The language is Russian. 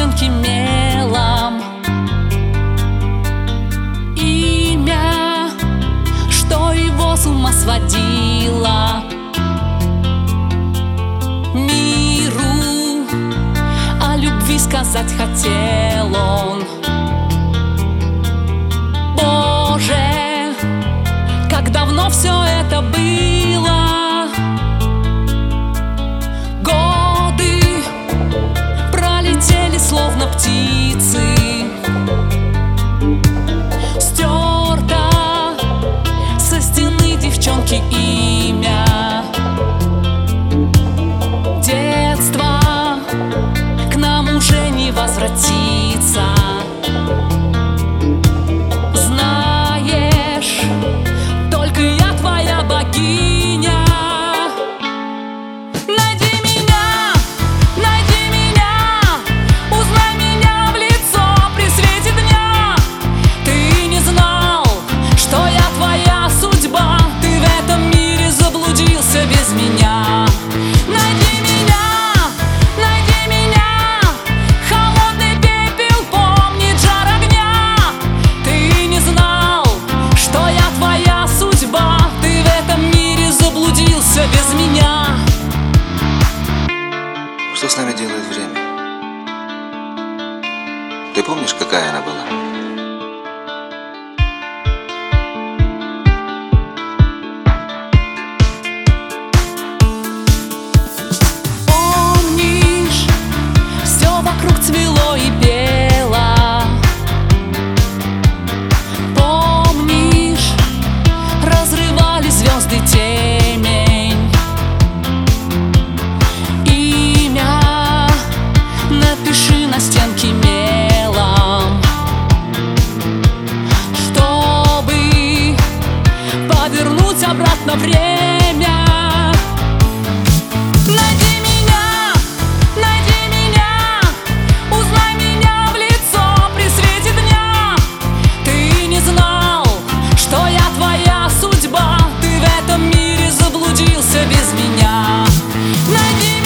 песенки мелом. Имя, что его с ума сводило. Миру о любви сказать хотел. Ты помнишь, какая она была? Все без меня. Надеюсь,